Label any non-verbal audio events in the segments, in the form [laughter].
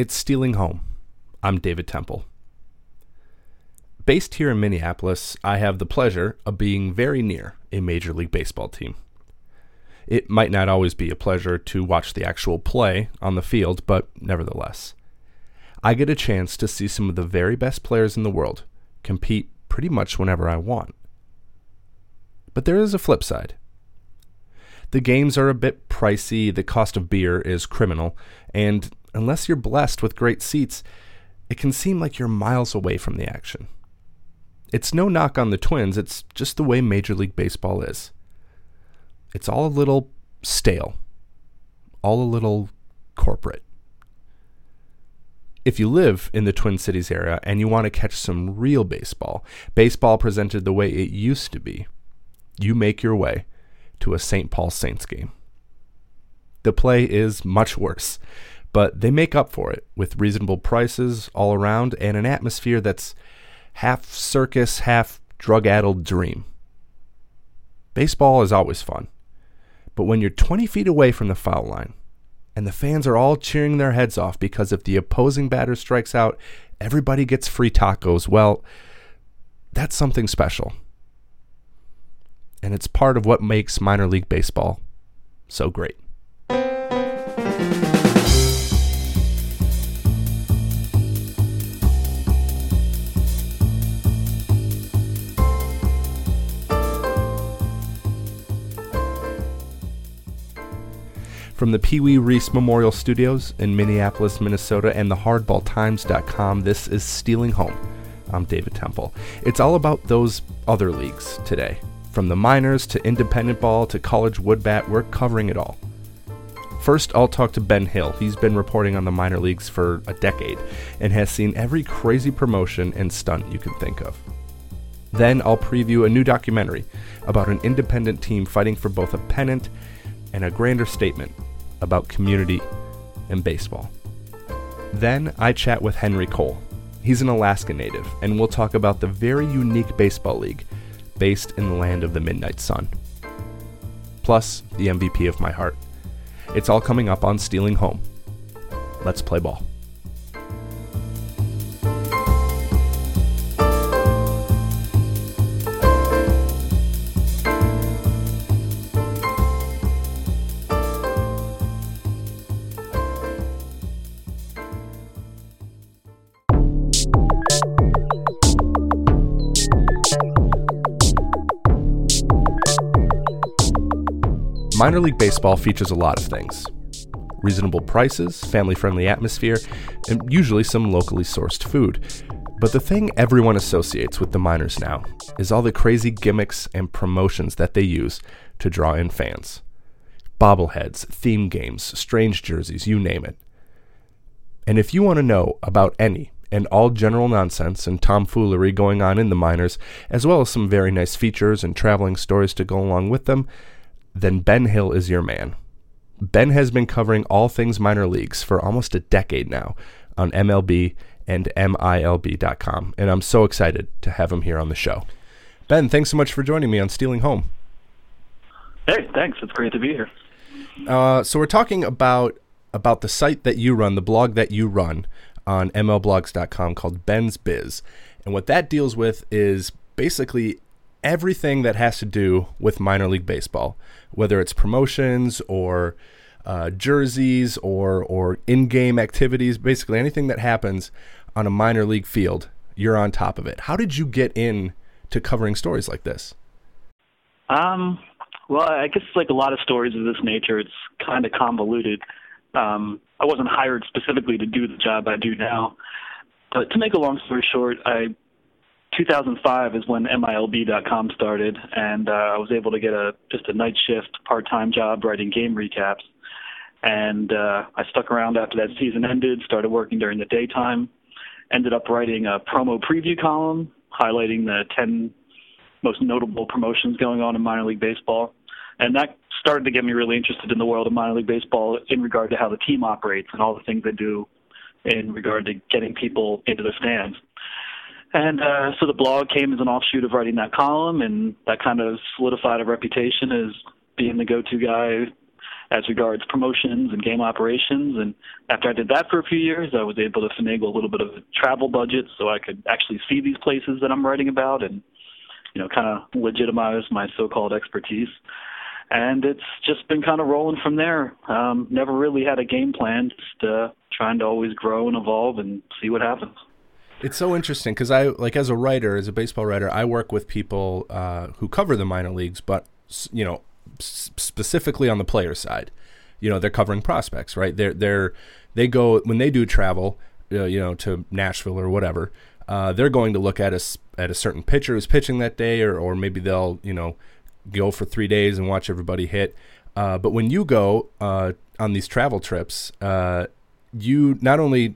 It's Stealing Home. I'm David Temple. Based here in Minneapolis, I have the pleasure of being very near a Major League Baseball team. It might not always be a pleasure to watch the actual play on the field, but nevertheless, I get a chance to see some of the very best players in the world compete pretty much whenever I want. But there is a flip side. The games are a bit pricey, the cost of beer is criminal, and unless you're blessed with great seats, it can seem like you're miles away from the action. It's no knock on the Twins, it's just the way Major League Baseball is. It's all a little stale, all a little corporate. If you live in the Twin Cities area and you want to catch some real baseball, baseball presented the way it used to be, you make your way to a St. Paul Saints game. The play is much worse, but they make up for it with reasonable prices all around and an atmosphere that's half circus, half drug addled dream. Baseball is always fun, but when you're 20 feet away from the foul line and the fans are all cheering their heads off because if the opposing batter strikes out, everybody gets free tacos, well, that's something special and it's part of what makes minor league baseball so great. From the Pee Wee Reese Memorial Studios in Minneapolis, Minnesota, and the HardballTimes.com, this is Stealing Home. I'm David Temple. It's all about those other leagues today. From the minors to independent ball to college woodbat, we're covering it all. First, I'll talk to Ben Hill. He's been reporting on the minor leagues for a decade and has seen every crazy promotion and stunt you can think of. Then, I'll preview a new documentary about an independent team fighting for both a pennant and a grander statement about community and baseball. Then, I chat with Henry Cole. He's an Alaska native, and we'll talk about the very unique baseball league based in the land of the midnight sun. Plus, the MVP of my heart. It's all coming up on Stealing Home. Let's play ball. Minor League Baseball features a lot of things reasonable prices, family friendly atmosphere, and usually some locally sourced food. But the thing everyone associates with the minors now is all the crazy gimmicks and promotions that they use to draw in fans. Bobbleheads, theme games, strange jerseys, you name it. And if you want to know about any and all general nonsense and tomfoolery going on in the minors, as well as some very nice features and traveling stories to go along with them, then Ben Hill is your man. Ben has been covering all things minor leagues for almost a decade now on MLB and MILB.com, and I'm so excited to have him here on the show. Ben, thanks so much for joining me on Stealing Home. Hey, thanks. It's great to be here. Uh, so we're talking about about the site that you run, the blog that you run on MLBlogs.com called Ben's Biz, and what that deals with is basically everything that has to do with minor league baseball, whether it's promotions or uh, jerseys or or in-game activities, basically anything that happens on a minor league field, you're on top of it. How did you get in to covering stories like this? Um, well, I guess like a lot of stories of this nature, it's kind of convoluted. Um, I wasn't hired specifically to do the job I do now. But to make a long story short, I 2005 is when MILB.com started, and uh, I was able to get a just a night shift part-time job writing game recaps. And uh, I stuck around after that season ended, started working during the daytime, ended up writing a promo preview column highlighting the 10 most notable promotions going on in minor league baseball. And that started to get me really interested in the world of minor league baseball in regard to how the team operates and all the things they do in regard to getting people into the stands. And uh, so the blog came as an offshoot of writing that column, and that kind of solidified a reputation as being the go-to guy as regards promotions and game operations. And after I did that for a few years, I was able to finagle a little bit of a travel budget so I could actually see these places that I'm writing about and, you know, kind of legitimize my so-called expertise. And it's just been kind of rolling from there. Um, never really had a game plan, just uh, trying to always grow and evolve and see what happens. It's so interesting because I like as a writer, as a baseball writer, I work with people uh, who cover the minor leagues, but you know, s- specifically on the player side. You know, they're covering prospects, right? They're they're they go when they do travel, uh, you know, to Nashville or whatever. Uh, they're going to look at a at a certain pitcher who's pitching that day, or or maybe they'll you know go for three days and watch everybody hit. Uh, but when you go uh, on these travel trips, uh, you not only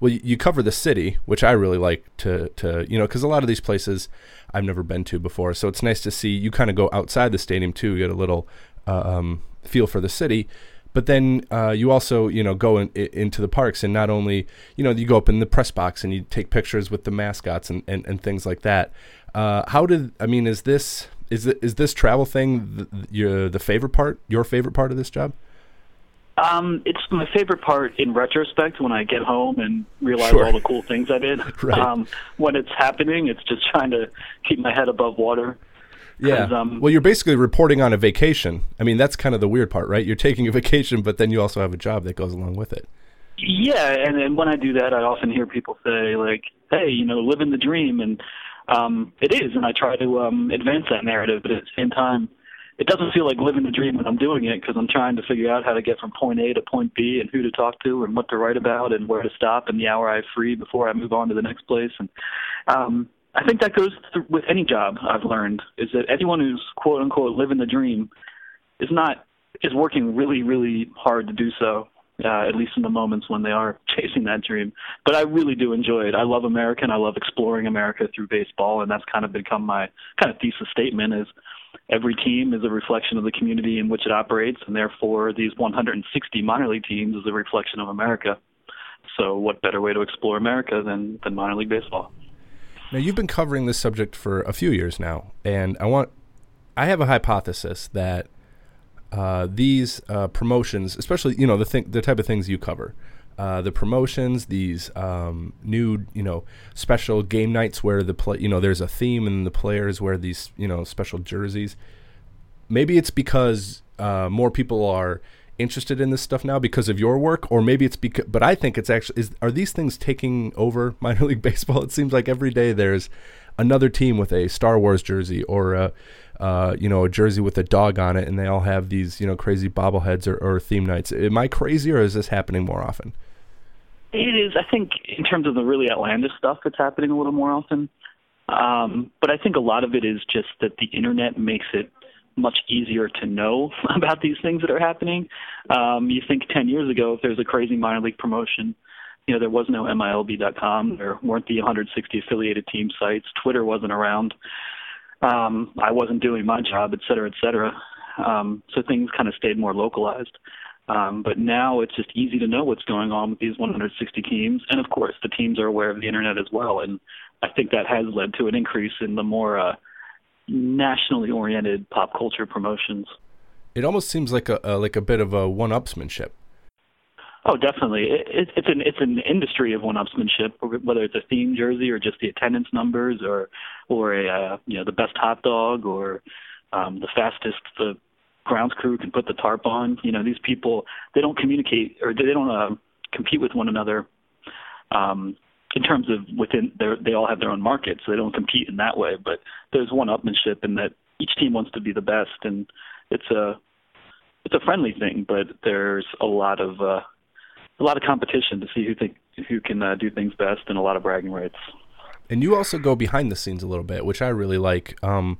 well, you cover the city, which I really like to to you know because a lot of these places I've never been to before, so it's nice to see you kind of go outside the stadium too, get a little uh, um, feel for the city. But then uh, you also you know go in, into the parks and not only you know you go up in the press box and you take pictures with the mascots and, and, and things like that. Uh, how did I mean? Is this is it, is this travel thing the, your the favorite part? Your favorite part of this job? Um, it's my favorite part in retrospect when I get home and realize sure. all the cool things I did. [laughs] right. um, when it's happening, it's just trying to keep my head above water. Yeah. Um, well, you're basically reporting on a vacation. I mean, that's kind of the weird part, right? You're taking a [laughs] vacation, but then you also have a job that goes along with it. Yeah, and, and when I do that, I often hear people say like, "Hey, you know, living the dream," and um, it is, and I try to um, advance that narrative, but at the same time it doesn't feel like living the dream when I'm doing it because I'm trying to figure out how to get from point A to point B and who to talk to and what to write about and where to stop and the hour I have free before I move on to the next place. And um, I think that goes through with any job I've learned is that anyone who's quote unquote living the dream is not is working really really hard to do so. Uh, at least in the moments when they are [laughs] chasing that dream. But I really do enjoy it. I love America and I love exploring America through baseball, and that's kind of become my kind of thesis statement is every team is a reflection of the community in which it operates, and therefore these 160 minor league teams is a reflection of America. So, what better way to explore America than, than minor league baseball? Now, you've been covering this subject for a few years now, and I want, I have a hypothesis that uh, these uh, promotions, especially you know the thing, the type of things you cover, uh, the promotions, these um, new, you know, special game nights where the play, you know, there's a theme and the players wear these, you know, special jerseys. Maybe it's because uh, more people are interested in this stuff now because of your work, or maybe it's because. But I think it's actually is are these things taking over [laughs] minor league baseball? It seems like every day there's another team with a Star Wars jersey or a, uh, you know, a jersey with a dog on it, and they all have these, you know, crazy bobbleheads or, or theme nights. Am I crazy, or is this happening more often? It is. I think in terms of the really outlandish stuff that's happening a little more often. Um, but I think a lot of it is just that the internet makes it much easier to know [laughs] about these things that are happening. Um, you think 10 years ago, if there's a crazy minor league promotion, you know, there was no MILB.com. There weren't the 160 affiliated team sites. Twitter wasn't around. Um, I wasn't doing my job, et cetera, et cetera. Um, so things kind of stayed more localized. Um, but now it's just easy to know what's going on with these 160 teams, and of course the teams are aware of the internet as well. And I think that has led to an increase in the more uh, nationally oriented pop culture promotions. It almost seems like a, a like a bit of a one-upsmanship. Oh, definitely. It, it, it's an it's an industry of one-upsmanship, whether it's a theme jersey or just the attendance numbers, or or a uh, you know the best hot dog, or um, the fastest the grounds crew can put the tarp on. You know, these people they don't communicate or they don't uh, compete with one another um, in terms of within their. They all have their own market, so they don't compete in that way. But there's one upmanship in that each team wants to be the best, and it's a it's a friendly thing, but there's a lot of uh, a lot of competition to see who think who can uh, do things best, and a lot of bragging rights. And you also go behind the scenes a little bit, which I really like. Um,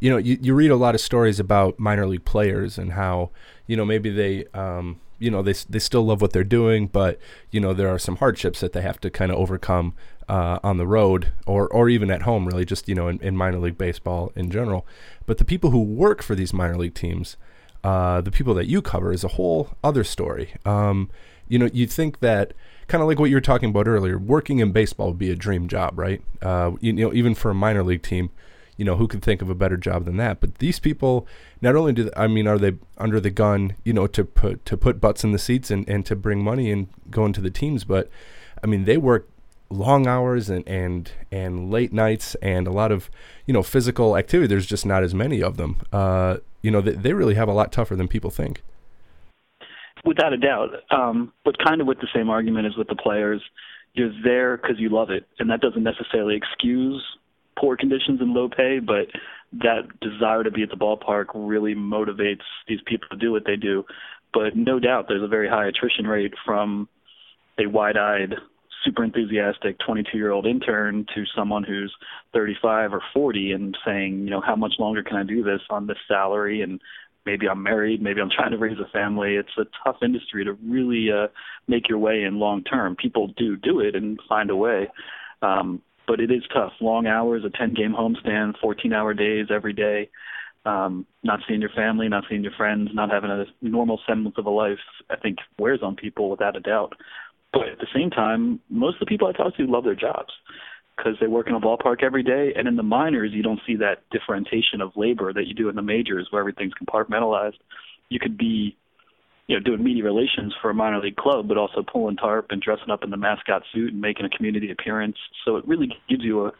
you know, you, you read a lot of stories about minor league players and how, you know, maybe they, um, you know, they, they still love what they're doing, but, you know, there are some hardships that they have to kind of overcome uh, on the road or, or even at home, really, just, you know, in, in minor league baseball in general. But the people who work for these minor league teams, uh, the people that you cover, is a whole other story. Um, you know, you think that kind of like what you were talking about earlier, working in baseball would be a dream job, right? Uh, you, know, even for a minor league team you know, who could think of a better job than that? But these people, not only do I mean, are they under the gun, you know, to put to put butts in the seats and, and to bring money and go into the teams, but I mean, they work long hours and, and and late nights and a lot of you know physical activity. There's just not as many of them. Uh, you know, they, they really have a lot tougher than people think. Without a doubt, um, but kind of with the same argument as with the players, you're there because you love it, and that doesn't necessarily excuse poor conditions and low pay, but that desire to be at the ballpark really motivates these people to do what they do. But no doubt, there's a very high attrition rate from a wide-eyed super enthusiastic 22 year old intern to someone who's 35 or 40 and saying, you know, how much longer can I do this on this salary? And maybe I'm married, maybe I'm trying to raise a family. It's a tough industry to really uh, make your way in long term. People do do it and find a way. Um, but it is tough. Long hours, a 10 game homestand, 14 hour days every day. Um, not seeing your family, not seeing your friends, not having a normal semblance of a life, I think wears on people without a doubt. But at the same time, most of the people I talk to love their jobs because they work in a ballpark every day. And in the minors, you don't see that differentiation of labor that you do in the majors, where everything's compartmentalized. You could be, you know, doing media relations for a minor league club, but also pulling tarp and dressing up in the mascot suit and making a community appearance. So it really gives you a,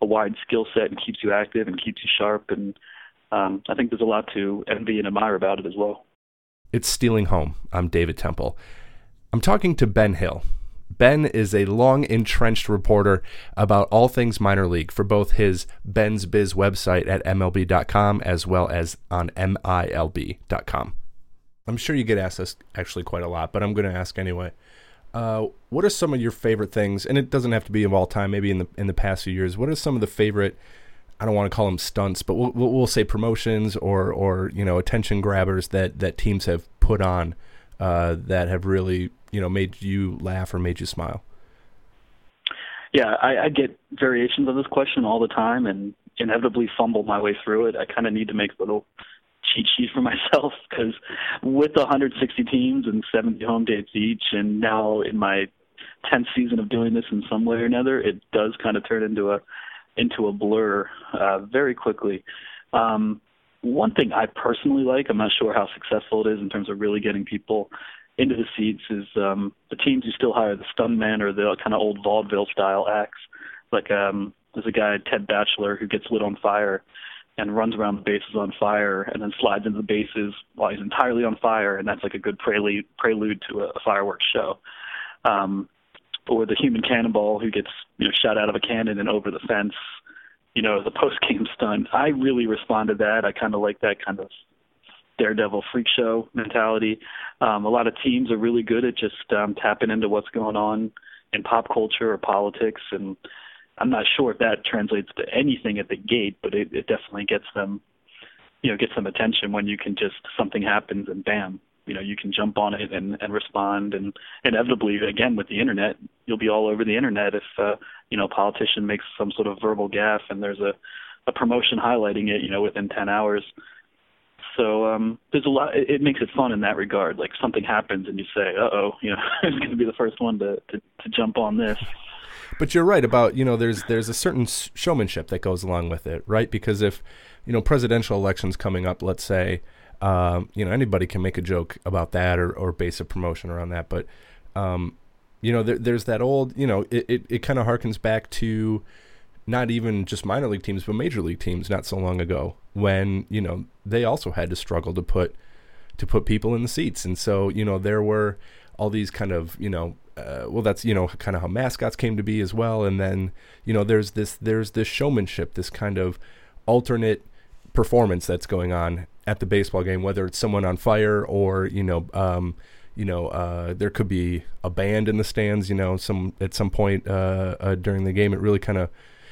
a wide skill set and keeps you active and keeps you sharp. And um, I think there's a lot to envy and admire about it as well. It's Stealing Home. I'm David Temple. I'm talking to Ben Hill. Ben is a long entrenched reporter about all things minor league for both his Ben's Biz website at MLB.com as well as on MILB.com. I'm sure you get asked this actually quite a lot, but I'm going to ask anyway. Uh, what are some of your favorite things? And it doesn't have to be of all time. Maybe in the in the past few years. What are some of the favorite? I don't want to call them stunts, but we'll, we'll say promotions or or you know attention grabbers that that teams have put on uh, that have really you know made you laugh or made you smile? Yeah, I, I get variations of this question all the time, and inevitably fumble my way through it. I kind of need to make little cheat sheet for [laughs] myself because with 160 teams and 70 home dates each, and now in my 10th season of doing this in some way or another, it does kind of turn into a into a blur uh, very quickly. Um, one thing I personally like, I'm not sure how successful it is in terms of really getting people into the seats, is um, the teams who still hire the stuntman or the kind of old vaudeville style acts. Like um, there's a guy Ted Batchelor who gets lit on fire and runs around the bases on fire and then slides into the bases while he's entirely on fire, and that's like a good prelude prelude to a, a fireworks show. Um, or the human cannonball who gets you know shot out of a cannon and over the fence you know, the post game stunt. I really respond to that. I kind of like that kind of daredevil freak show mentality. Um, a lot of teams are really good at just um, tapping into what's going on in pop culture or politics, and I'm not sure if that translates to anything at the gate, but it, it definitely gets them, you know, gets them attention when you can just something happens and bam, you know you can jump on it and, and respond. And inevitably again with the internet you'll be all over the internet if uh, you know a politician makes some sort of verbal gaffe and there's a a promotion highlighting it you know within 10 hours. So um there's a lot it, it makes it fun in that regard. Like something happens and you say uh-oh you know [laughs] who's going to be the first one to, to to jump on this? But you're right about you know there's there's a certain showmanship that goes along with it right? Because if you know presidential elections coming up let's say um, you know, anybody can make a joke about that or, or base a promotion around that. But, um, you know, there, there's that old, you know, it, it, it kind of harkens back to not even just minor league teams, but major league teams not so long ago when, you know, they also had to struggle to put, to put people in the seats. And so, you know, there were all these kind of, you know, uh, well, that's, you know, kind of how mascots came to be as well. And then, you know, there's this, there's this showmanship, this kind of alternate performance that's going on at the baseball game, whether it's someone on fire or you know, um, you know, uh, there could be a band in the stands. You know, some at some point uh, uh, during the game, it really kind of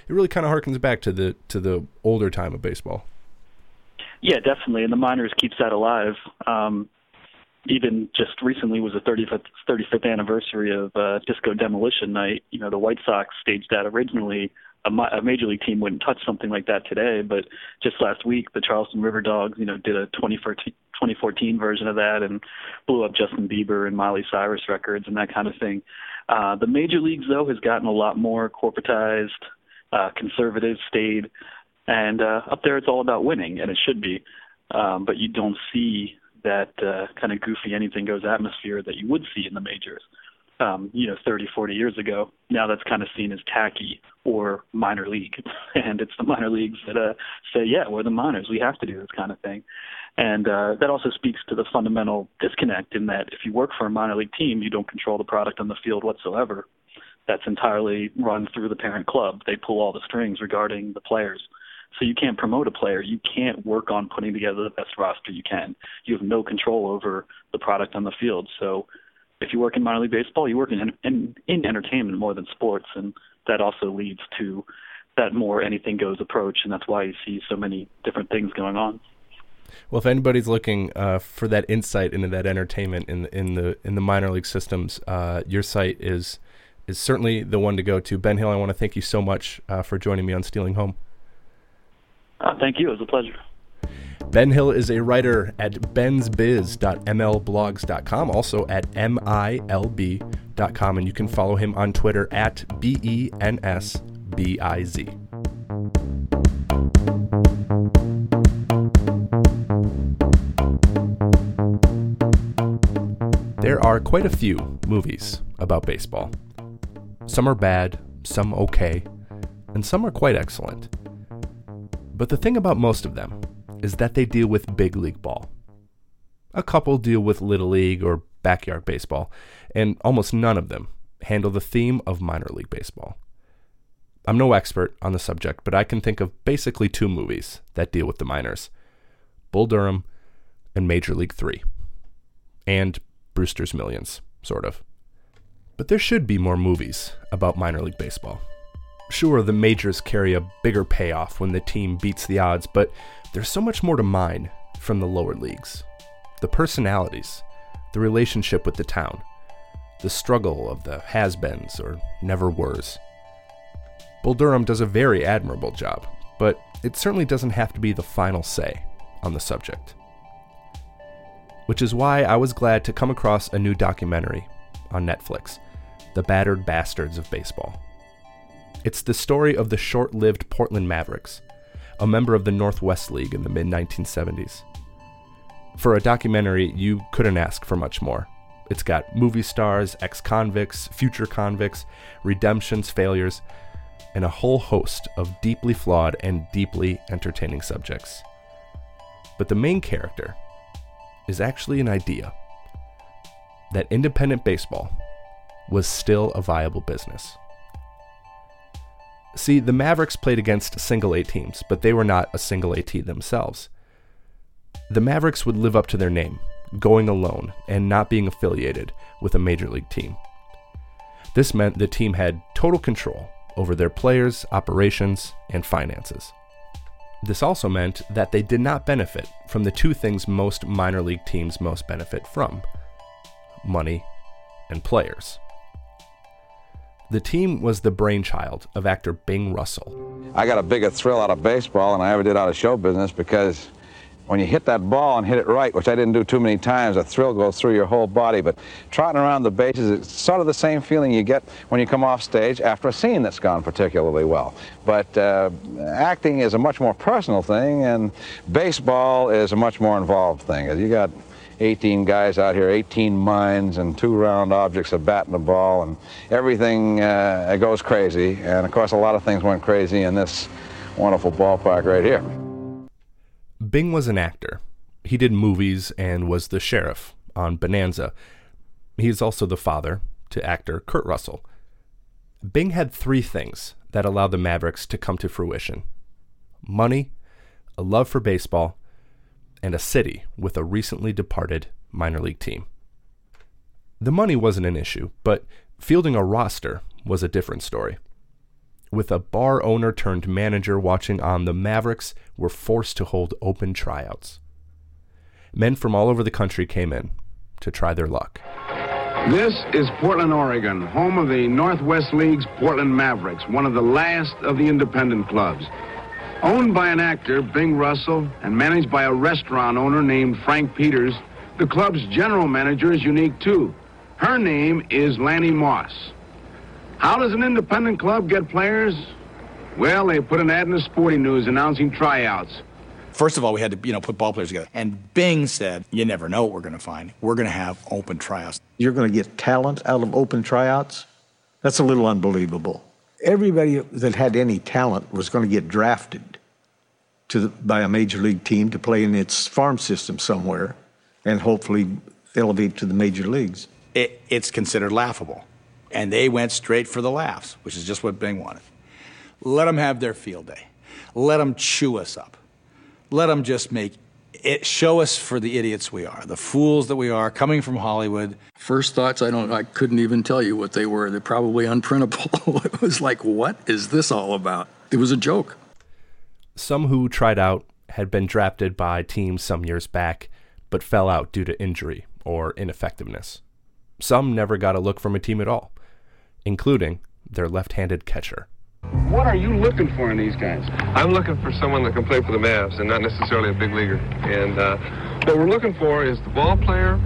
it really kind of harkens back to the to the older time of baseball. Yeah, definitely, and the minors keeps that alive. Um, even just recently was the 35th, 35th anniversary of uh, Disco Demolition Night. You know, the White Sox staged that originally a, a major league team wouldn't touch something like that today. But just last week, the Charleston River Dogs, you know, did a 2014, 2014 version of that and blew up Justin Bieber and Miley Cyrus records and that kind of thing. Uh, the major leagues, though, has gotten a lot more corporatized, uh, conservative, stayed And uh, up there, it's all about winning, and it should be. Um, but you don't see that uh, kind of goofy anything goes atmosphere that you would see in the majors. Um, you know, 30, 40 years ago. Now that's kind of seen as tacky or minor league, [laughs] and it's the minor leagues that uh, say, "Yeah, we're the minors. We have to do this kind of thing." And uh, that also speaks to the fundamental disconnect in that if you work for a minor league team, you don't control the product on the field whatsoever. That's entirely run through the parent club. They pull all the strings regarding the players. So you can't promote a player. You can't work on putting together the best roster you can. You have no control over the product on the field. So if you work in minor league baseball, you work in in, in entertainment more than sports, and that also leads to that more anything goes approach, and that's why you see so many different things going on. Well, if anybody's looking uh, for that insight into that entertainment in the, in the in the minor league systems, uh, your site is is certainly the one to go to. Ben Hill, I want to thank you so much uh, for joining me on Stealing Home. Uh, thank you. It was a pleasure. Ben Hill is a writer at bensbiz.mlblogs.com, also at milb.com, and you can follow him on Twitter at B E N S B I Z. There are quite a few movies about baseball. Some are bad, some okay, and some are quite excellent. But the thing about most of them is that they deal with big league ball. A couple deal with little league or backyard baseball, and almost none of them handle the theme of minor league baseball. I'm no expert on the subject, but I can think of basically two movies that deal with the minors Bull Durham and Major League 3. And Brewster's Millions, sort of. But there should be more movies about minor league baseball. Sure, the majors carry a bigger payoff when the team beats the odds, but there's so much more to mine from the lower leagues. The personalities, the relationship with the town, the struggle of the has beens or never weres. Bull Durham does a very admirable job, but it certainly doesn't have to be the final say on the subject which is why I was glad to come across a new documentary on Netflix The Battered Bastards of Baseball. It's the story of the short lived Portland Mavericks, a member of the Northwest League in the mid 1970s. For a documentary, you couldn't ask for much more. It's got movie stars, ex convicts, future convicts, redemptions, failures, and a whole host of deeply flawed and deeply entertaining subjects. But the main character, is actually an idea that independent baseball was still a viable business. See, the Mavericks played against single A teams, but they were not a single A team themselves. The Mavericks would live up to their name, going alone and not being affiliated with a major league team. This meant the team had total control over their players, operations, and finances. This also meant that they did not benefit from the two things most minor league teams most benefit from money and players. The team was the brainchild of actor Bing Russell. I got a bigger thrill out of baseball than I ever did out of show business because when you hit that ball and hit it right, which I didn't do too many times, a thrill goes through your whole body. But trotting around the bases, it's sort of the same feeling you get when you come off stage after a scene that's gone particularly well. But uh, acting is a much more personal thing, and baseball is a much more involved thing. You got 18 guys out here, 18 minds, and two round objects, a bat and a ball, and everything uh, goes crazy. And of course, a lot of things went crazy in this wonderful ballpark right here. Bing was an actor. He did movies and was the sheriff on Bonanza. He is also the father to actor Kurt Russell. Bing had three things that allowed the Mavericks to come to fruition money, a love for baseball, and a city with a recently departed minor league team. The money wasn't an issue, but fielding a roster was a different story with a bar owner turned manager watching on, the Mavericks were forced to hold open tryouts. Men from all over the country came in to try their luck. This is Portland, Oregon, home of the Northwest League's Portland Mavericks, one of the last of the independent clubs. Owned by an actor, Bing Russell, and managed by a restaurant owner named Frank Peters, the club's general manager is unique too. Her name is Lanny Moss. How does an independent club get players? Well, they put an ad in the Sporting News announcing tryouts. First of all, we had to, you know, put ball players together. And Bing said, "You never know what we're going to find. We're going to have open tryouts. You're going to get talent out of open tryouts. That's a little unbelievable. Everybody that had any talent was going to get drafted to the, by a major league team to play in its farm system somewhere, and hopefully elevate to the major leagues. It, it's considered laughable, and they went straight for the laughs, which is just what Bing wanted. Let them have their field day. Let them chew us up. Let them just make it show us for the idiots we are, the fools that we are, coming from Hollywood. First thoughts, I don't, I couldn't even tell you what they were. They're probably unprintable. [laughs] it was like, what is this all about? It was a joke. Some who tried out had been drafted by teams some years back, but fell out due to injury or ineffectiveness. Some never got a look from a team at all, including their left handed catcher. What are you looking for in these guys? I'm looking for someone that can play for the Mavs and not necessarily a big leaguer. And uh, what we're looking for is the ball player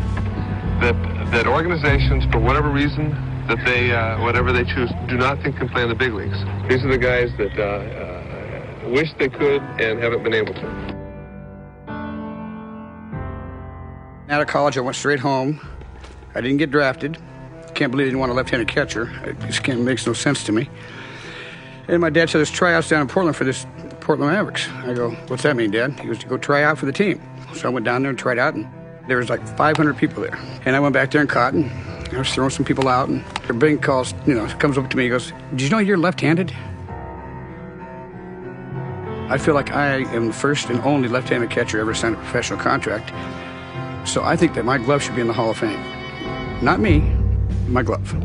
that that organizations, for whatever reason, that they uh, whatever they choose, do not think can play in the big leagues. These are the guys that uh, uh wish they could and haven't been able to. Out of college, I went straight home. I didn't get drafted. Can't believe they didn't want a left-handed catcher. It just can't makes no sense to me. And my dad said there's tryouts down in Portland for this Portland Mavericks. I go, what's that mean, Dad? He goes to go try out for the team. So I went down there and tried out, and there was like 500 people there. And I went back there and caught, and I was throwing some people out, and Bing calls, you know, comes up to me, he goes, "Did you know you're left-handed?" I feel like I am the first and only left-handed catcher ever signed a professional contract. So I think that my glove should be in the Hall of Fame. Not me, my glove.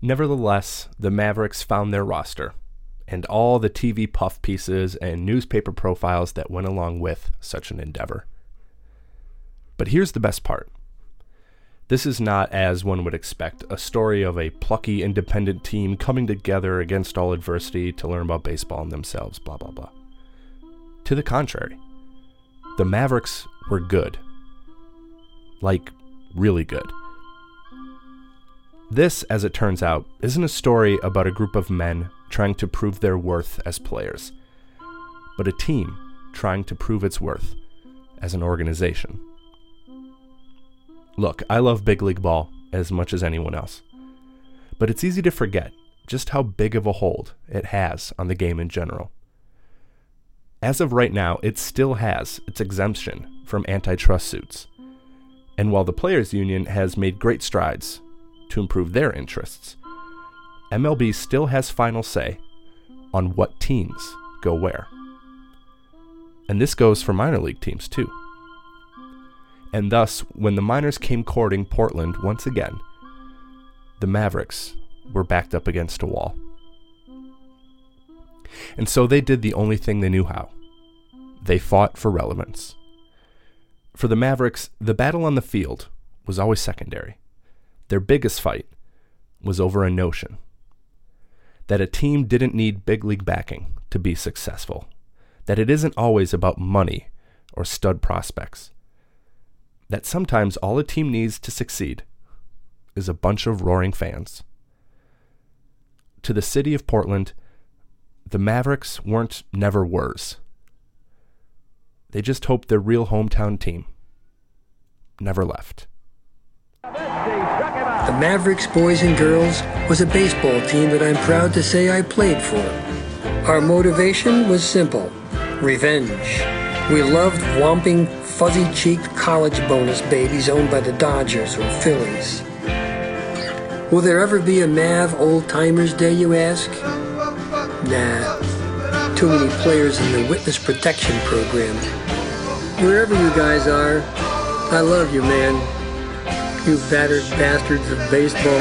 Nevertheless, the Mavericks found their roster and all the TV puff pieces and newspaper profiles that went along with such an endeavor. But here's the best part. This is not, as one would expect, a story of a plucky independent team coming together against all adversity to learn about baseball and themselves, blah, blah, blah. To the contrary, the Mavericks were good. Like, really good. This, as it turns out, isn't a story about a group of men trying to prove their worth as players, but a team trying to prove its worth as an organization. Look, I love big league ball as much as anyone else, but it's easy to forget just how big of a hold it has on the game in general. As of right now, it still has its exemption from antitrust suits. And while the Players Union has made great strides to improve their interests. MLB still has final say on what teams go where. And this goes for minor league teams too. And thus, when the minors came courting Portland once again, the Mavericks were backed up against a wall. And so they did the only thing they knew how they fought for relevance. For the Mavericks, the battle on the field was always secondary. Their biggest fight was over a notion that a team didn't need big league backing to be successful, that it isn't always about money or stud prospects, that sometimes all a team needs to succeed is a bunch of roaring fans. To the city of Portland, the Mavericks weren't never wers. They just hoped their real hometown team never left. The Mavericks boys and girls was a baseball team that I'm proud to say I played for. Our motivation was simple revenge. We loved whomping, fuzzy cheeked college bonus babies owned by the Dodgers or Phillies. Will there ever be a Mav Old Timers Day, you ask? Nah. Too many players in the Witness Protection Program. Wherever you guys are, I love you, man you battered bastards of baseball.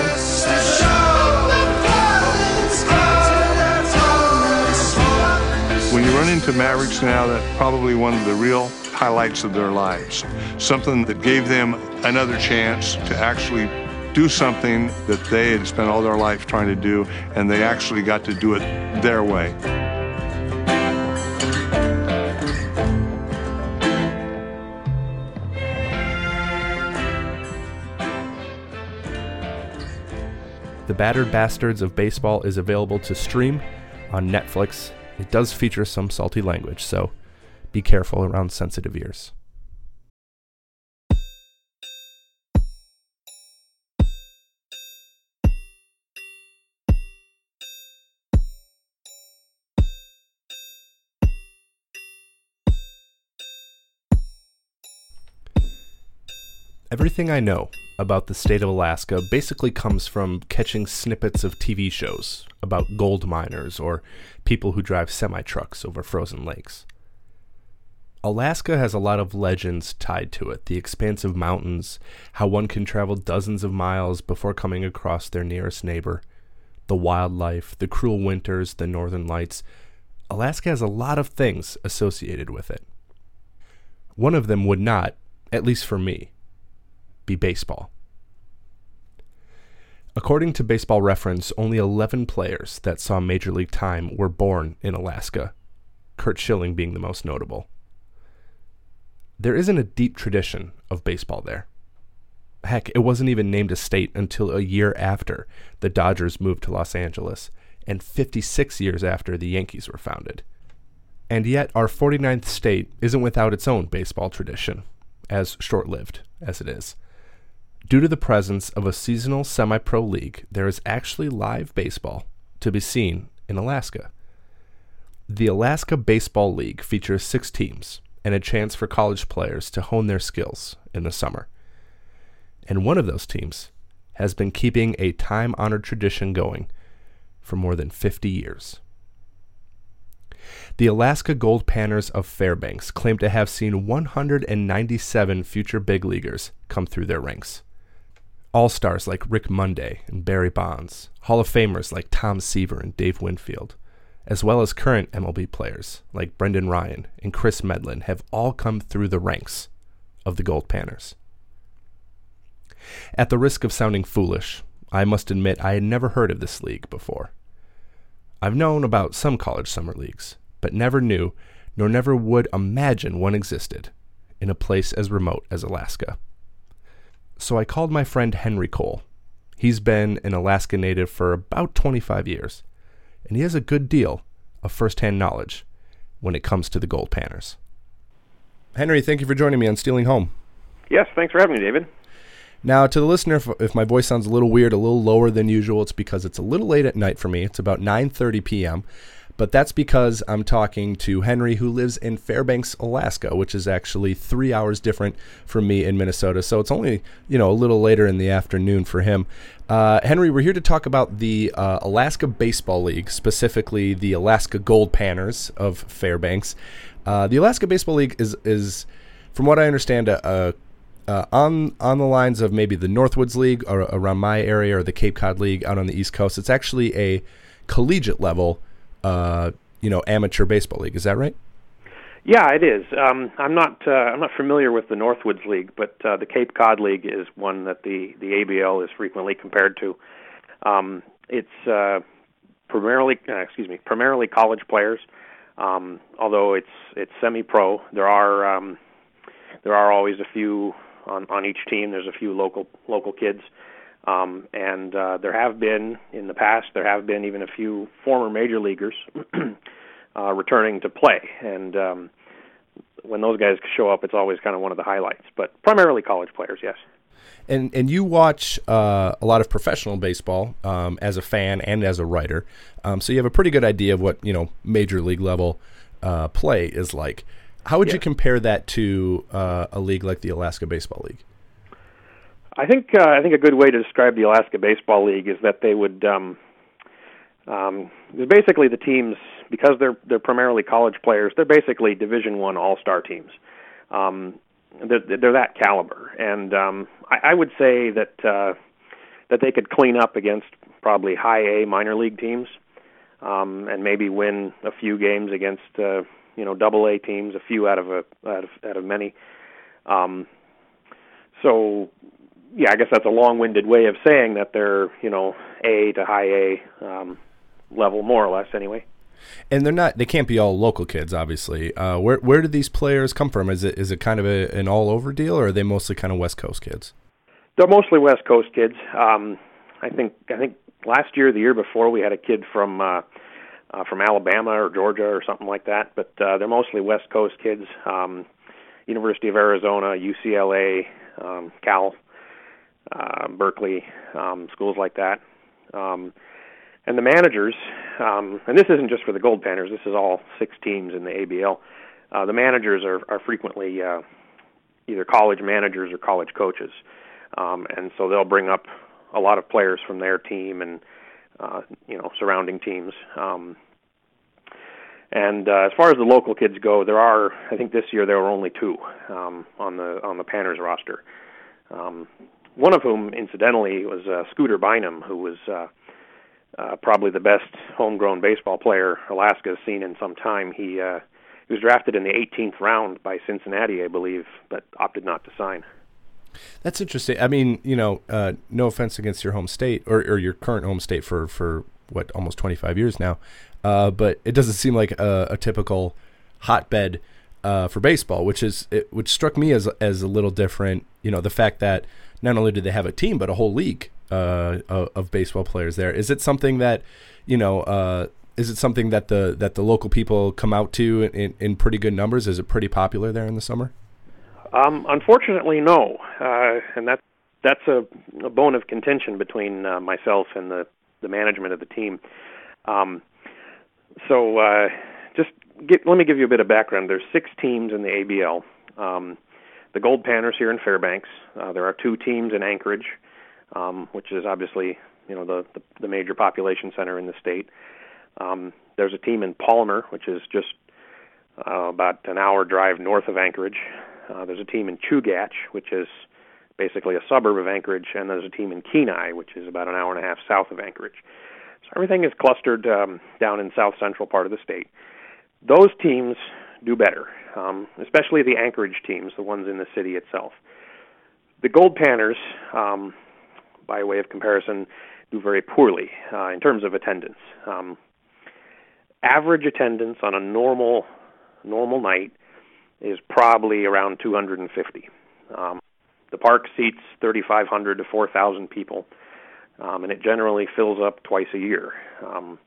When you run into Mavericks now, that's probably one of the real highlights of their lives. Something that gave them another chance to actually do something that they had spent all their life trying to do, and they actually got to do it their way. The Battered Bastards of Baseball is available to stream on Netflix. It does feature some salty language, so be careful around sensitive ears. Everything I know about the state of Alaska basically comes from catching snippets of TV shows about gold miners or people who drive semi trucks over frozen lakes. Alaska has a lot of legends tied to it the expansive mountains, how one can travel dozens of miles before coming across their nearest neighbor, the wildlife, the cruel winters, the northern lights. Alaska has a lot of things associated with it. One of them would not, at least for me, be baseball. According to Baseball Reference, only 11 players that saw Major League time were born in Alaska, Curt Schilling being the most notable. There isn't a deep tradition of baseball there. Heck, it wasn't even named a state until a year after the Dodgers moved to Los Angeles, and 56 years after the Yankees were founded. And yet, our 49th state isn't without its own baseball tradition, as short lived as it is. Due to the presence of a seasonal semi pro league, there is actually live baseball to be seen in Alaska. The Alaska Baseball League features six teams and a chance for college players to hone their skills in the summer. And one of those teams has been keeping a time honored tradition going for more than 50 years. The Alaska Gold Panners of Fairbanks claim to have seen 197 future big leaguers come through their ranks all stars like Rick Monday and Barry Bonds, Hall of Famers like Tom Seaver and Dave Winfield, as well as current MLB players like Brendan Ryan and Kris Medlen have all come through the ranks of the Gold Panners. At the risk of sounding foolish, I must admit I had never heard of this league before. I've known about some college summer leagues, but never knew, nor never would imagine one existed in a place as remote as Alaska so I called my friend Henry Cole. He's been an Alaska native for about 25 years, and he has a good deal of firsthand knowledge when it comes to the gold panners. Henry, thank you for joining me on Stealing Home. Yes, thanks for having me, David. Now, to the listener, if, if, my voice sounds a little weird, a little lower than usual, it's because it's a little late at night for me. It's about 9:30 p.m. But that's because I'm talking to Henry, who lives in Fairbanks, Alaska, which is actually three hours different from me in Minnesota. So it's only, you know, a little later in the afternoon for him. Uh, Henry, we're here to talk about the uh, Alaska Baseball League, specifically the Alaska Gold Panners of Fairbanks. Uh, the Alaska Baseball League is, is from what I understand, a, a on on the lines of maybe the Northwoods League or around my area or the Cape Cod League out on the East Coast. It's actually a collegiate level uh, you know, amateur baseball league. Is that right? Yeah, it is. Um, I'm not uh, I'm not familiar with the Northwoods League, but uh, the Cape Cod League is one that the the ABL is frequently compared to. Um, it's uh, primarily uh, excuse me primarily college players, um, although it's it's semi-pro. There are um, there are always a few on on each team. There's a few local local kids. Um, and uh, there have been in the past, there have been even a few former major leaguers [clears throat] uh, returning to play. And um, when those guys show up, it's always kind of one of the highlights. But primarily college players, yes. And and you watch uh, a lot of professional baseball um, as a fan and as a writer, um, so you have a pretty good idea of what you know major league level uh, play is like. How would you compare that to uh, a league like the Alaska Baseball League? I think uh, I think a good way to describe the Alaska Baseball League is that they would um, um, basically the teams because they're they're primarily college players. They're basically Division One All Star teams. Um, they're, they're that caliber, and um, I, I would say that uh, that they could clean up against probably high A minor league teams, um, and maybe win a few games against uh, you know double A teams, a few out of a out of, out of many. Um, so yeah, I guess that's a long-winded way of saying that they're you know A to high A um, level, more or less, anyway. And they're not; they can't be all local kids, obviously. Uh, where where do these players come from? Is it is it kind of a, an all-over deal, or are they mostly kind of West Coast kids? They're mostly West Coast kids. Um, I think I think last year, the year before, we had a kid from uh, uh, from Alabama or Georgia or something like that, but uh, they're mostly West Coast kids. Um, University of Arizona, UCLA, um, Cal, uh, Berkeley, um, schools like that. Um, and the managers, um, and this isn't just for the Gold Panners, this is all six teams in the ABL. Uh, the managers are, are frequently uh, either college managers or college coaches, um, and so they'll bring up a lot of players from their team and uh, you know surrounding teams. Um, and uh, as far as the local kids go, there are I think this year there were only two um, on the on the Panthers roster. Um, one of whom, incidentally, was uh, Scooter Bynum, who was uh, uh, probably the best homegrown baseball player Alaska has seen in some time. He uh, he was drafted in the 18th round by Cincinnati, I believe, but opted not to sign. That's interesting. I mean, you know, uh, no offense against your home state or, or your current home state for for what almost 25 years now, uh, but it doesn't seem like a, a typical hotbed uh, for baseball, which is it, which struck me as as a little different. You know, the fact that not only do they have a team but a whole league uh, of, baseball players there. Is it something that you know? Uh, is it something that the that the local people come out to in, in pretty good numbers? Is it pretty popular there in the summer? Um, unfortunately, no, uh, and that that's a, a bone of contention between uh, myself and the the management of the team. Um, so, uh, just get, let me give you a bit of background. There's six teams in the ABL. Um, the Gold Panners here in Fairbanks. Uh, there are two teams in Anchorage, um, which is obviously you know the, the the major population center in the state. Um, there's a team in Palmer, which is just uh, about an hour drive north of Anchorage. Uh, there's a team in Chugach, which is basically a suburb of Anchorage, and there's a team in Kenai, which is about an hour and a half south of Anchorage. So everything is clustered um, down in south central part of the state. Those teams do better, um, especially the Anchorage teams, the ones in the city itself. The Gold panners, um, by way of comparison, do very poorly uh, in terms of attendance. Um, average attendance on a normal normal night is probably around 250. Um, the park seats 3,500 to 4,000 people, um, and it generally fills up twice a year. Um,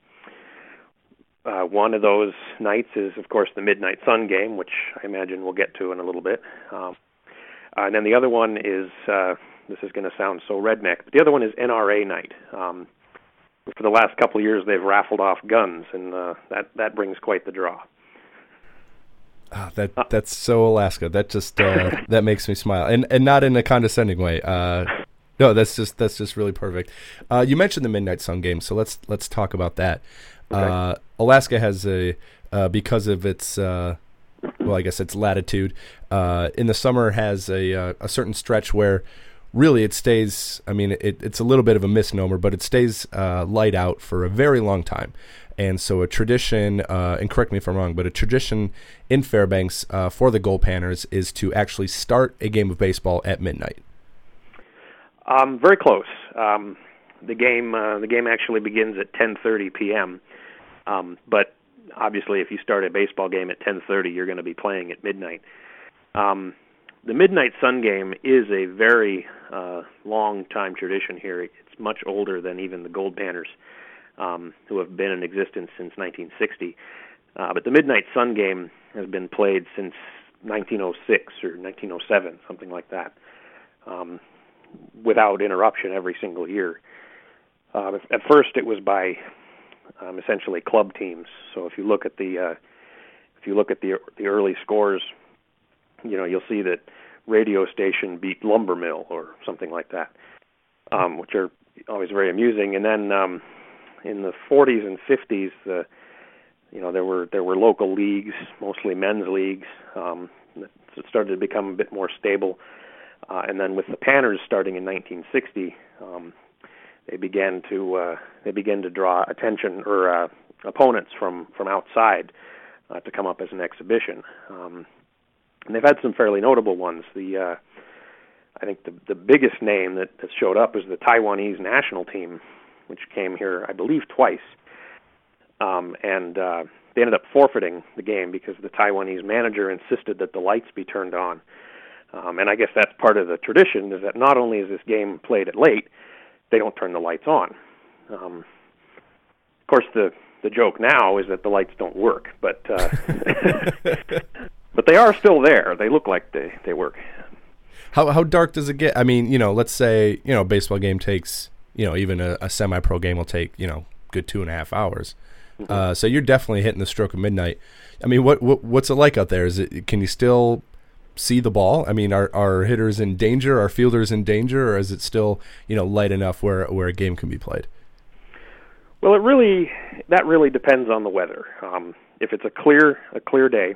uh, one of those nights is, of course, the Midnight Sun game, which I imagine we'll get to in a little bit. Um, uh, and then the other one is uh, this is going to sound so redneck, but the other one is NRA night. Um, for the last couple of years, they've raffled off guns, and uh, that that brings quite the draw. Oh, that that's so Alaska. That just uh, [laughs] that makes me smile, and and not in a condescending way. Uh, no, that's just that's just really perfect. Uh, you mentioned the Midnight Sun game, so let's let's talk about that. Okay. Uh, Alaska has a uh, because of its uh, well, I guess its latitude. in the summer, has a a certain stretch where really it stays. I mean, it, it's a little bit of a misnomer, but it stays uh, light out for a very long time. And so, a tradition, uh, and correct me if I'm wrong, but a tradition in Fairbanks uh, for the Gold panners is to actually start a game of baseball at midnight. Um, very close. Um, the game, uh, the game actually begins at 10:30 p.m. Um, but obviously, if you start a baseball game at 10:30, you're going to be playing at midnight. Um, the Midnight Sun game is a very uh, long time tradition here. It's much older than even the Gold Panners, um, who have been in existence since 1960. Uh, but the Midnight Sun game has been played since 1906 or 1907, something like that, um, without interruption every single year. Uh, at first, it was by um, essentially club teams. So if you look at the uh, if you look at the the early scores you know, you'll see that radio station beat lumber mill or something like that, um, which are always very amusing. And then um, in the 40s and 50s, the you know there were there were local leagues, mostly men's leagues, um, that started to become a bit more stable. Uh, and then with the Panners starting in 1960, um, they began to uh, they began to draw attention or uh, opponents from from outside uh, to come up as an exhibition. Um, and they've had some fairly notable ones. The uh, I think the the biggest name that, that showed up is the Taiwanese national team, which came here, I believe, twice, um, and uh, they ended up forfeiting the game because the Taiwanese manager insisted that the lights be turned on. Um, and I guess that's part of the tradition is that not only is this game played at late, they don't turn the lights on. Um, of course, the the joke now is that the lights don't work, but uh, [laughs] but they are still there. They look like they they work. How how dark does it get? I mean, you know, let's say you know a baseball game takes you know even a, a semi-pro game will take you know good two and a half hours. Mm-hmm. Uh, so you're definitely hitting the stroke of midnight. I mean, what, what what's it like out there? Is it can you still see the ball? I mean, are are hitters in danger? Are fielders in danger, or is it still you know light enough where where a game can be played? Well, it really that really depends on the weather. Um, if it's a clear a clear day,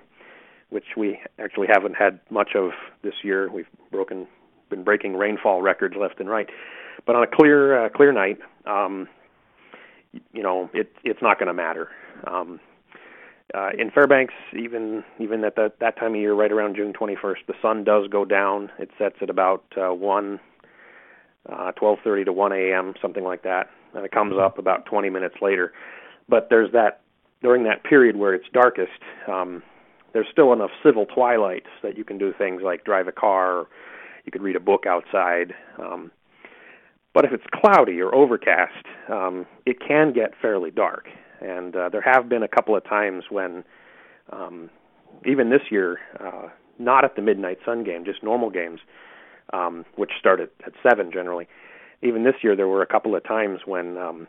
which we actually haven't had much of this year, we've broken been breaking rainfall records left and right. But on a clear uh, clear night, um, you know, it it's not going to matter. Um, uh, in Fairbanks, even even at that that time of year, right around June 21st, the sun does go down. It sets at about uh, one, uh, 12:30 to 1 a.m., something like that and it comes up about 20 minutes later. But there's that during that period where it's darkest, um, there's still enough civil twilight that you can do things like drive a car, or you could read a book outside. Um, but if it's cloudy or overcast, um, it can get fairly dark. And uh, there have been a couple of times when, um, even this year, uh, not at the midnight sun game, just normal games, um, which start at, at seven generally even this year there were a couple of times when um,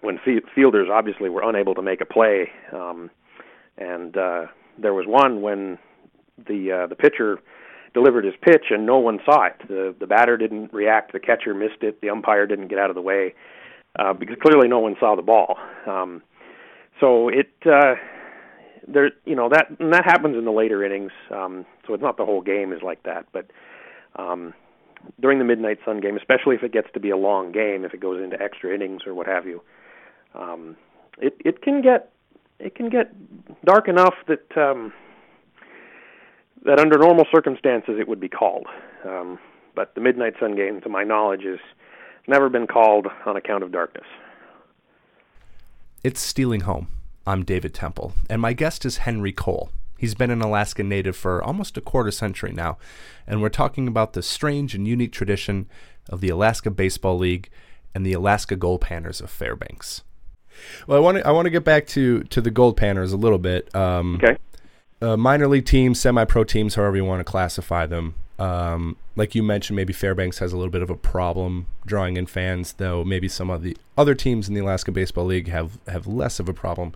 when fielders obviously were unable to make a play, um, and uh, there was one when the uh, the pitcher delivered his pitch and no one saw it. The the batter didn't react, the catcher missed it, the umpire didn't get out of the way uh, because clearly no one saw the ball. Um, so it uh, there you know that and that happens in the later innings. Um, so it's not the whole game is like that, but um, during the midnight sun game, especially if it gets to be a long game, if it goes into extra innings or what have you, um, it it can get it can get dark enough that um, that under normal circumstances it would be called. Um, but the midnight sun game, to my knowledge, has never been called on account of darkness. It's Stealing Home. I'm David Temple, and my guest is Henry Cole. He's been an Alaska native for almost a quarter century now, and we're talking about the strange and unique tradition of the Alaska Baseball League and the Alaska Gold Panners of Fairbanks. Well, I want to I want to get back to to the Gold Panners a little bit. Um, okay. Uh, minor league teams, semi-pro teams, however you want to classify them. Um, like you mentioned, maybe Fairbanks has a little bit of a problem drawing in fans, though maybe some of the other teams in the Alaska Baseball League have have less of a problem.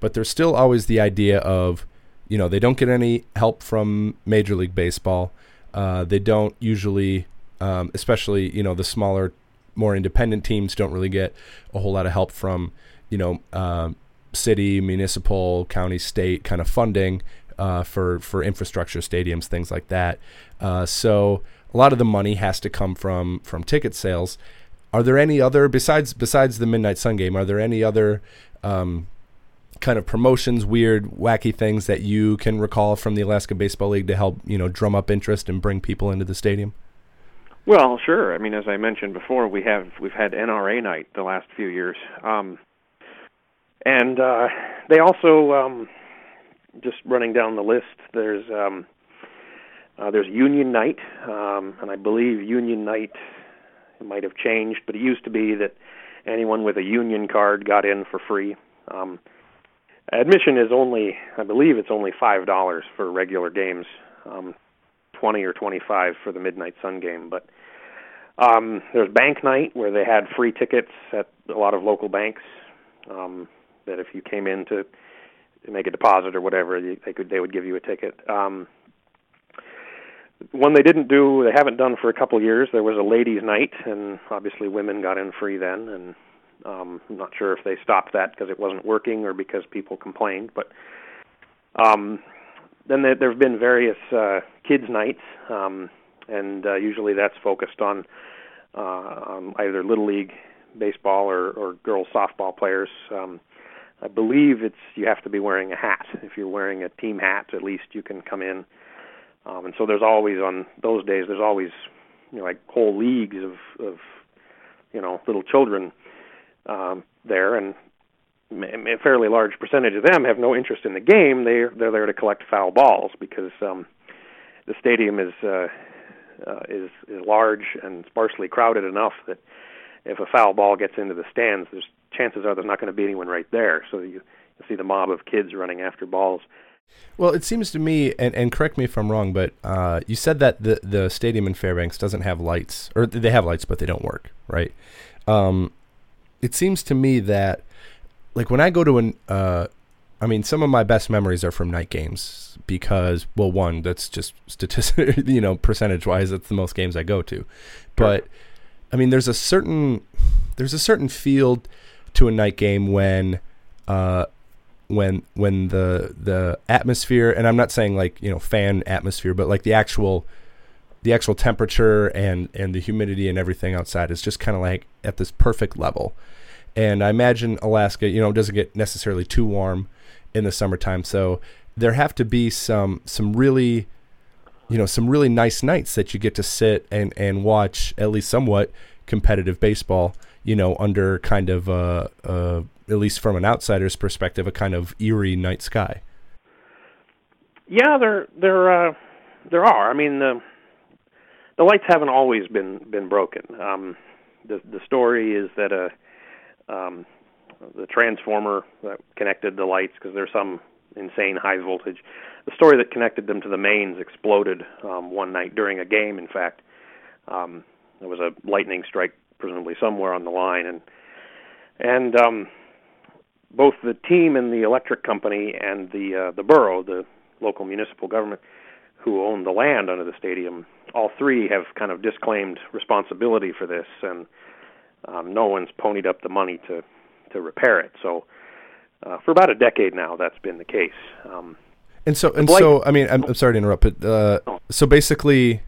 But there's still always the idea of you know, they don't get any help from Major League Baseball. Uh, they don't usually, um, especially you know, the smaller, more independent teams don't really get a whole lot of help from you know, uh, city, municipal, county, state kind of funding uh, for for infrastructure, stadiums, things like that. Uh, so a lot of the money has to come from from ticket sales. Are there any other besides besides the Midnight Sun game? Are there any other um, kind of promotions, weird, wacky things that you can recall from the Alaska Baseball League to help you know drum up interest and bring people into the stadium? Well, sure. I mean, as I mentioned before, we have we've had NRA night the last few years, um, and uh, they also um, just running down the list. There's um, uh, there's Union Night, um, and I believe Union Night might have changed, but it used to be that anyone with a union card got in for free. Um, Admission is only, I believe, it's only five dollars for regular games, um, twenty or twenty-five for the Midnight Sun game. But um, there's Bank Night where they had free tickets at a lot of local banks. Um, that if you came in to make a deposit or whatever, they could they would give you a ticket. Um, one they didn't do, they haven't done for a couple of years. There was a ladies' night, and obviously women got in free then, and um, I'm not sure if they stopped that because it wasn't working or because people complained, but um, then there, have been various uh, kids' nights, um, and uh, usually that's focused on, uh, on either little league baseball or, or girls softball players. Um, I believe it's you have to be wearing a hat. If you're wearing a team hat, at least you can come in. Um, and so there's always on those days there's always you know like whole leagues of of you know little children um, there, and a fairly large percentage of them have no interest in the game. They're they're there to collect foul balls because um, the stadium is uh, uh, is is large and sparsely crowded enough that if a foul ball gets into the stands, there's chances are there's not going to be anyone right there. So you, you see the mob of kids running after balls. Well, it seems to me, and, and correct me if I'm wrong, but uh, you said that the the stadium in Fairbanks doesn't have lights, or they have lights, but they don't work, right? Um, it seems to me that, like when I go to an, uh, I mean, some of my best memories are from night games because, well, one, that's just statistic, [laughs] you know, percentage wise, that's the most games I go to, but I mean, there's a certain there's a certain field to a night game when. Uh, when when the the atmosphere and I'm not saying like you know fan atmosphere but like the actual the actual temperature and and the humidity and everything outside is just kind of like at this perfect level and I imagine Alaska you know doesn't get necessarily too warm in the summertime so there have to be some some really you know some really nice nights that you get to sit and and watch at least somewhat competitive baseball you know under kind of a, a at least from an outsider's perspective, a kind of eerie night sky. Yeah, there there uh, there are. I mean, the the lights haven't always been been broken. Um, the the story is that a um, the transformer that connected the lights because there's some insane high voltage. The story that connected them to the mains exploded um, one night during a game. In fact, um, there was a lightning strike presumably somewhere on the line, and and um, both the team and the electric company and the uh, the borough, the local municipal government, who own the land under the stadium, all three have kind of disclaimed responsibility for this, and um, no one's ponied up the money to to repair it. So, uh, for about a decade now, that's been the case. Um, and so, and so, I mean, I'm, I'm sorry to interrupt, but uh, so basically,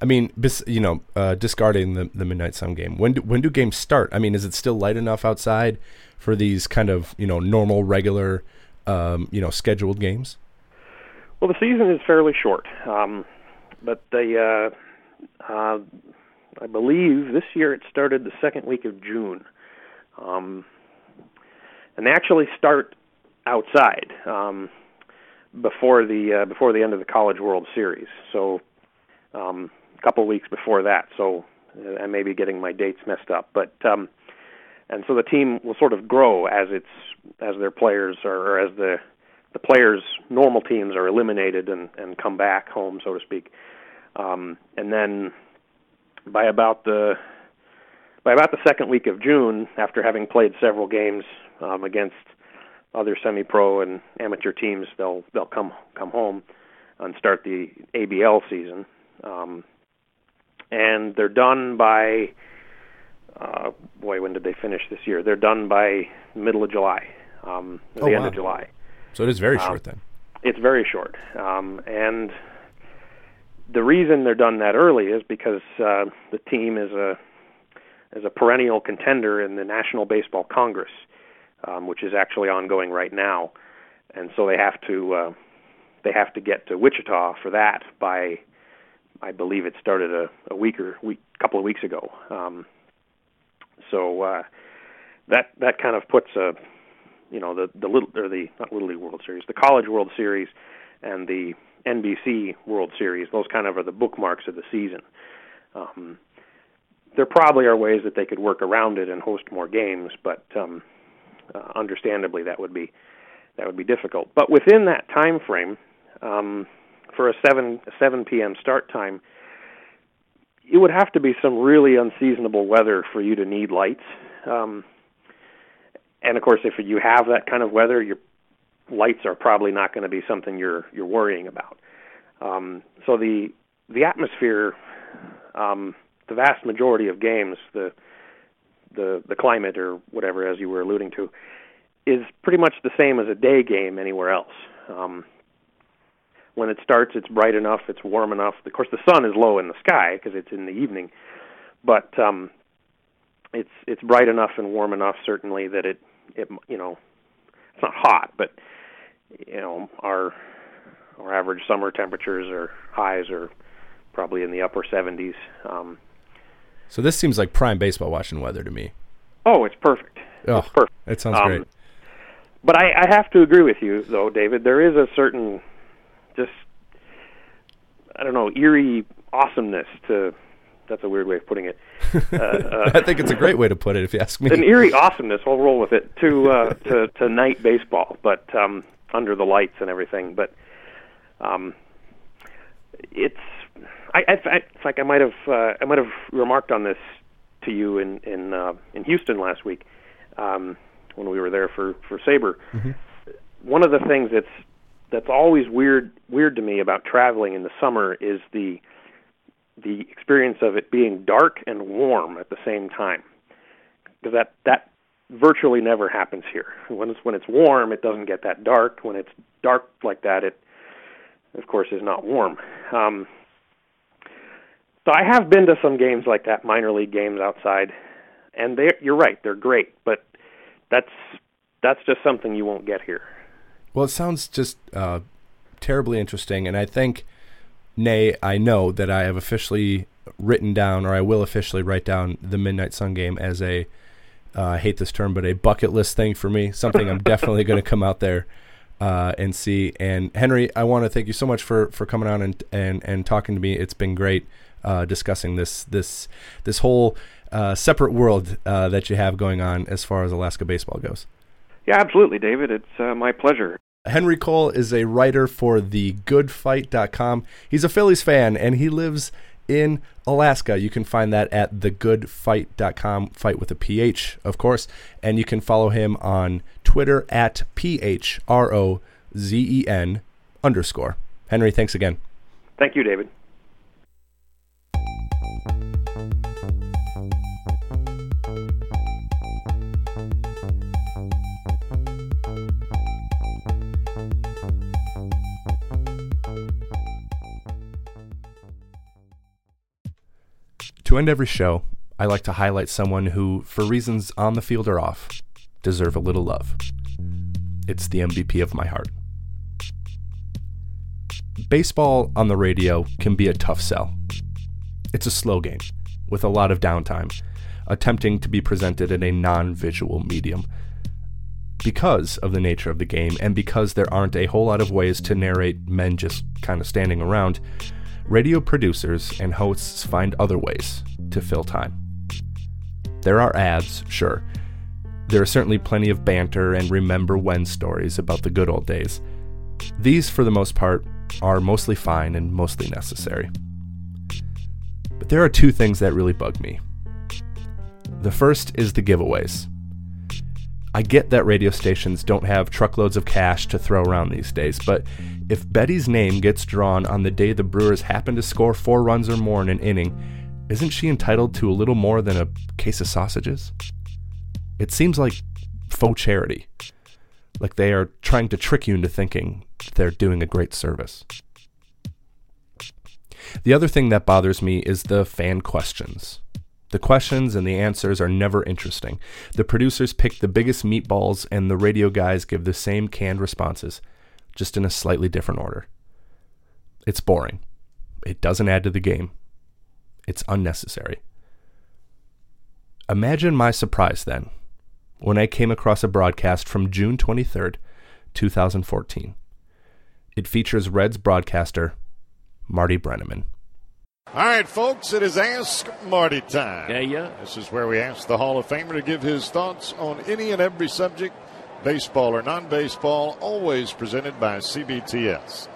I mean, you know, uh, discarding the the midnight sun game. When do, when do games start? I mean, is it still light enough outside for these kind of you know normal, regular, um, you know, scheduled games? Well, the season is fairly short, um, but the uh, uh, I believe this year it started the second week of June, um, and they actually start outside um, before the uh, before the end of the College World Series. So um, couple weeks before that. So uh, I may be getting my dates messed up, but um, and so the team will sort of grow as it's as their players are or as the the players normal teams are eliminated and and come back home so to speak um and then by about the by about the second week of June after having played several games um against other semi-pro and amateur teams they'll they'll come come home and start the ABL season um and they're done by uh, boy, when did they finish this year? They're done by middle of July, um, the oh, end wow. of July. So it is very Um, short then. It's very short, um, and the reason they're done that early is because uh, the team is a is a perennial contender in the National Baseball Congress, um, which is actually ongoing right now, and so they have to uh, they have to get to Wichita for that by I believe it started a, a week or week couple of weeks ago. Um, so uh, that that kind of puts a you know the the little or the not little league World Series, the College World Series, and the NBC World Series. Those kind of are the bookmarks of the season. Um, there probably are ways that they could work around it and host more games, but um, uh, understandably that would be that would be difficult. But within that time frame, um, for a seven seven p.m. start time, it would have to be some really unseasonable weather for you to need lights. Um, and of course, if you have that kind of weather, your lights are probably not going to be something you're you're worrying about. Um, so the the atmosphere, um, the vast majority of games, the the the climate or whatever as you were alluding to, is pretty much the same as a day game anywhere else. Um, when it starts, it's bright enough, it's warm enough. Of course, the sun is low in the sky because it's in the evening, but um, it's it's bright enough and warm enough certainly that it it you know it's not hot, but you know our our average summer temperatures or highs are probably in the upper 70s. Um, So this seems like prime baseball watching weather to me. oh, it's perfect. Oh, it's perfect. That sounds Um, great. But I, I have to agree with you, though, David. There is a certain, just, I don't know, eerie awesomeness to. That's a weird way of putting it. [laughs] uh, uh, I think it's a great way to put it, if you ask me. an eerie awesomeness. I'll roll with it to uh, to to night baseball, but um, under the lights and everything. But um, it's I, I, it's like I might have uh, I might have remarked on this to you in in uh, in Houston last week um, when we were there for for SABR. One of the things that's that's always weird weird to me about traveling in the summer is the the experience of it being dark and warm at the same time because that that virtually never happens here. When it's when it's warm, it doesn't get that dark. When it's dark like that, it of course is not warm. Um, so I have been to some games like that, minor league games outside, and they you're right, they're great, but that's that's just something you won't get here. Well, it sounds just uh, terribly interesting, and I think, nay, I know that I have officially written down, or I will officially write down the Midnight Sun game as a, uh, I hate this term, but a bucket list thing for me. Something I'm definitely going to come out there uh, and see. And Henry, I want to thank you so much for for coming on and and and talking to me. It's been great uh, discussing this this this whole uh, separate world uh, that you have going on as far as Alaska baseball goes. Yeah, absolutely, David. It's uh, my pleasure. Henry Cole is a writer for thegoodphight.com. He's a Phillies fan and he lives in Alaska. You can find that at thegoodphight.com, fight with a PH, of course. And you can follow him on Twitter at P H R O Z E N underscore. Henry, thanks again. Thank you, David. To end every show, I like to highlight someone who, for reasons on the field or off, deserve a little love. It's the MVP of my heart. Baseball on the radio can be a tough sell. It's a slow game, with a lot of downtime, attempting to be presented in a non visual medium. Because of the nature of the game, and because there aren't a whole lot of ways to narrate men just kind of standing around, radio producers and hosts find other ways to fill time. There are ads, sure. There are certainly plenty of banter and remember when stories about the good old days. These, for the most part, are mostly fine and mostly necessary. But there are two things that really bug me. The first is the giveaways. I get that radio stations don't have truckloads of cash to throw around these days, but if Betty's name gets drawn on the day the Brewers happen to score four runs or more in an inning, isn't she entitled to a little more than a case of sausages? It seems like faux charity. Like they are trying to trick you into thinking they're doing a great service. The other thing that bothers me is the fan questions. The questions and the answers are never interesting. The producers pick the biggest meatballs, and the radio guys give the same canned responses, just in a slightly different order. It's boring. It doesn't add to the game. It's unnecessary. Imagine my surprise then when I came across a broadcast from June 23rd, 2014. It features Reds broadcaster Marty Brennaman. All right, folks, it is Ask Marty time. Yeah, yeah. This is where we ask the Hall of Famer to give his thoughts on any and every subject, baseball or non baseball, always presented by CBTS.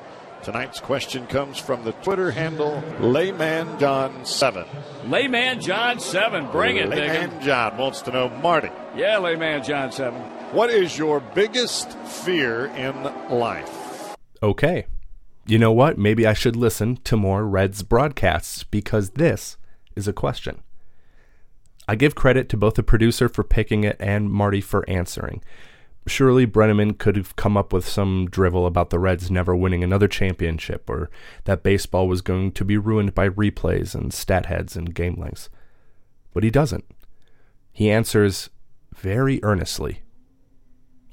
Tonight's question comes from the Twitter handle Layman John Seven. Layman John 7. Bring it, Layman Diggin. John wants to know, Marty, Yeah, Layman John 7. what is your biggest fear in life? Okay. You know what? Maybe I should listen to more Reds broadcasts because this is a question. I give credit to both the producer for picking it and Marty for answering. Surely Brennaman could have come up with some drivel about the Reds never winning another championship or that baseball was going to be ruined by replays and stat heads and game lengths. But he doesn't. He answers very earnestly,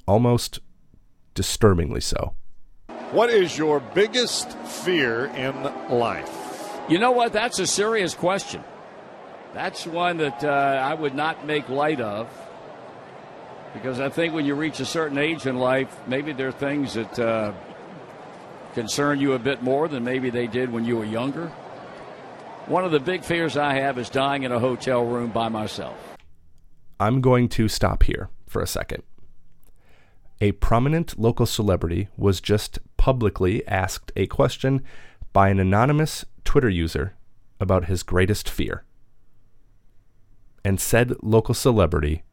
almost disturbingly so. What is your biggest fear in life? You know what? That's a serious question. That's one that uh, I would not make light of because I think when you reach a certain age in life, maybe there are things that uh, concern you a bit more than maybe they did when you were younger. One of the big fears I have is dying in a hotel room by myself. I'm going to stop here for a second. A prominent local celebrity was just publicly asked a question by an anonymous Twitter user about his greatest fear. And said local celebrity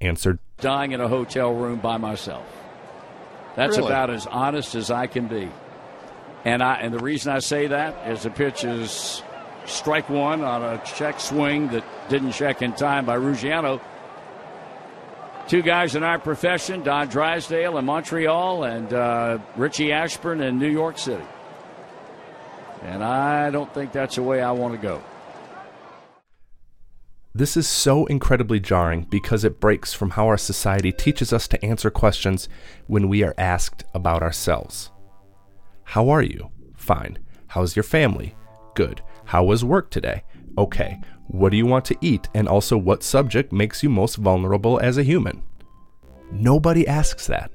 answered Dying in a hotel room by myself. That's Really? about as honest as I can be. And I and the reason I say that is the pitch is strike one on a check swing that didn't check in time by Ruggiano. Two guys in our profession, Don Drysdale in Montreal and uh, Richie Ashburn in New York City. And I don't think that's the way I want to go. This is so incredibly jarring because it breaks from how our society teaches us to answer questions when we are asked about ourselves. How are you? Fine. How's your family? Good. How was work today? Okay. What do you want to eat? And also, what subject makes you most vulnerable as a human? Nobody asks that.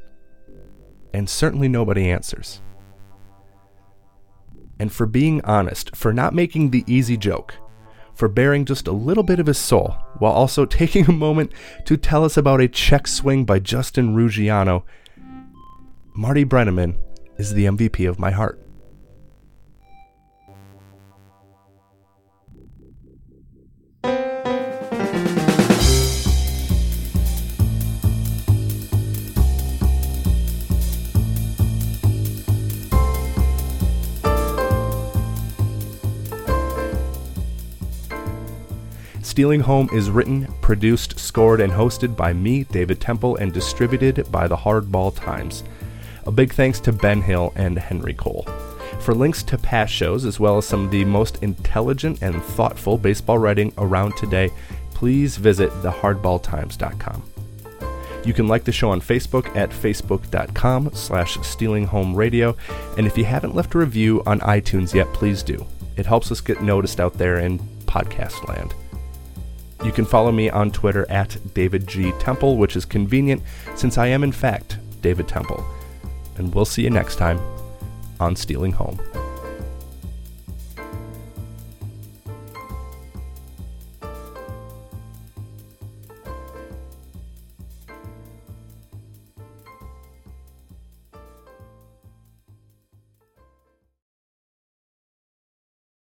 And certainly nobody answers. And for being honest, for not making the easy joke, for bearing just a little bit of his soul, while also [laughs] taking a moment to tell us about a check swing by Justin Ruggiano, Marty Brennaman is the MVP of my heart. Stealing Home is written, produced, scored, and hosted by me, David Temple, and distributed by the Hardball Times. A big thanks to Ben Hill and Henry Cole. For links to past shows, as well as some of the most intelligent and thoughtful baseball writing around today, please visit thehardballtimes.com. You can like the show on Facebook at facebook.com slash stealinghomeradio, and if you haven't left a review on iTunes yet, please do. It helps us get noticed out there in podcast land. You can follow me on Twitter at David G. Temple, which is convenient since I am, in fact, David Temple. And we'll see you next time on Stealing Home.